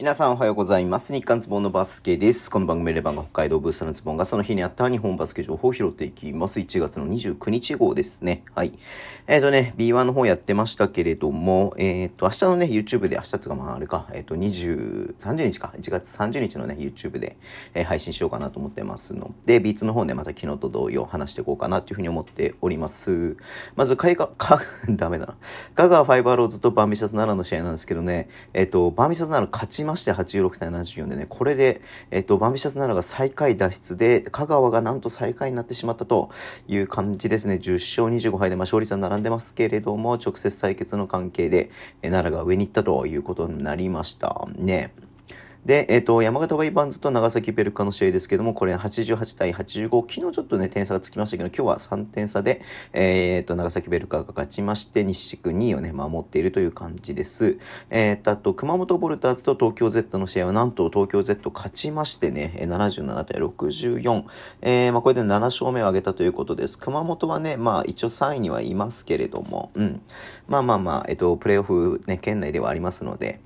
皆さんおはようございます。日刊ズボンのバスケです。この番組レバンが北海道ブースのズボンがその日にあった日本バスケ情報を拾っていきます。1月の29日号ですね。はい。えっ、ー、とね、B1 の方やってましたけれども、えっ、ー、と、明日のね、YouTube で、明日つかまああれか、えっ、ー、と、20、30日か、1月30日のね、YouTube で、え配信しようかなと思ってますので、ビーツの方ね、また昨日と同様話していこうかなというふうに思っております。まず、海が、か、ダメだな。ガガファイバーローズとバーミシャス奈良の試合なんですけどね、えっ、と、バーミシャス奈良勝ちままして86対74でね、これで、えっと、バンビシャス奈良が最下位脱出で、香川がなんと最下位になってしまったという感じですね。10勝25敗で、まあ、勝率は並んでますけれども、直接対決の関係で、え奈良が上に行ったということになりましたね。で、えっ、ー、と、山形ワイバンズと長崎ベルカの試合ですけども、これ88対85。昨日ちょっとね、点差がつきましたけど、今日は3点差で、えっ、ー、と、長崎ベルカが勝ちまして、西地区2位をね、守っているという感じです。えっ、ー、と、あと、熊本ボルターズと東京 Z の試合は、なんと東京 Z 勝ちましてね、77対64。えー、まあ、これで7勝目を挙げたということです。熊本はね、まあ、一応3位にはいますけれども、うん。まあまあまあ、えっ、と、プレイオフね、圏内ではありますので、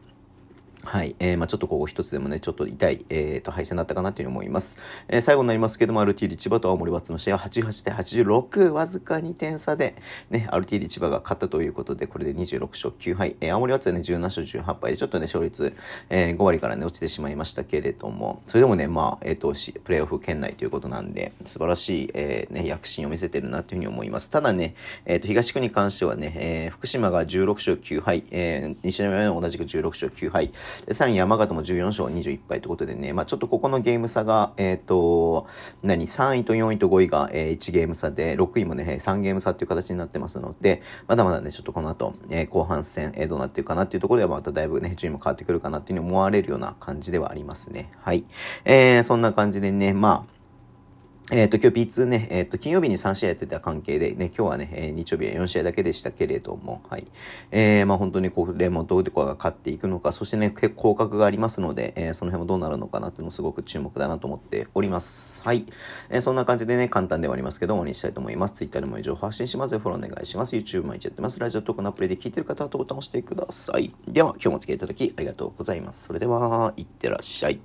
はい。えー、まあちょっとここ一つでもね、ちょっと痛い、えー、と、敗戦だったかなというふうに思います。えー、最後になりますけども、RTD 千葉と青森ワッツの試合は88対86、わずか2点差で、ね、RTD 千葉が勝ったということで、これで26勝9敗。えー、青森ワッツはね、17勝18敗で、ちょっとね、勝率、えー、5割からね、落ちてしまいましたけれども、それでもね、まあ、えっ、ー、と、プレイオフ圏内ということなんで、素晴らしい、えー、ね、躍進を見せてるなというふうに思います。ただね、えっ、ー、と、東区に関してはね、えー、福島が16勝9敗、えー、西宮も同じく16勝9敗、でさらに山形も14勝21敗ということでね、まあ、ちょっとここのゲーム差が、えっ、ー、と、何、3位と4位と5位が、えー、1ゲーム差で、6位もね、3ゲーム差っていう形になってますので、まだまだね、ちょっとこの後、えー、後半戦、えー、どうなっていくかなっていうところではまただいぶね、順位も変わってくるかなっていうふうに思われるような感じではありますね。はい。えー、そんな感じでね、まあ、えっ、ー、と、今日 B2 ね、えっ、ー、と、金曜日に3試合やってた関係でね、今日はね、えー、日曜日は4試合だけでしたけれども、はい。えー、まあ本当にこう、レモンどこが勝っていくのか、そしてね、結構降格がありますので、えー、その辺もどうなるのかなっていうのもすごく注目だなと思っております。はい。えー、そんな感じでね、簡単ではありますけども、にしたいと思います。Twitter でも情報発信しますフォローお願いします。YouTube 毎日やってます。ラジオトークのアプリで聞いてる方はボタンを押してください。では、今日もお付き合いいただきありがとうございます。それでは、いってらっしゃい。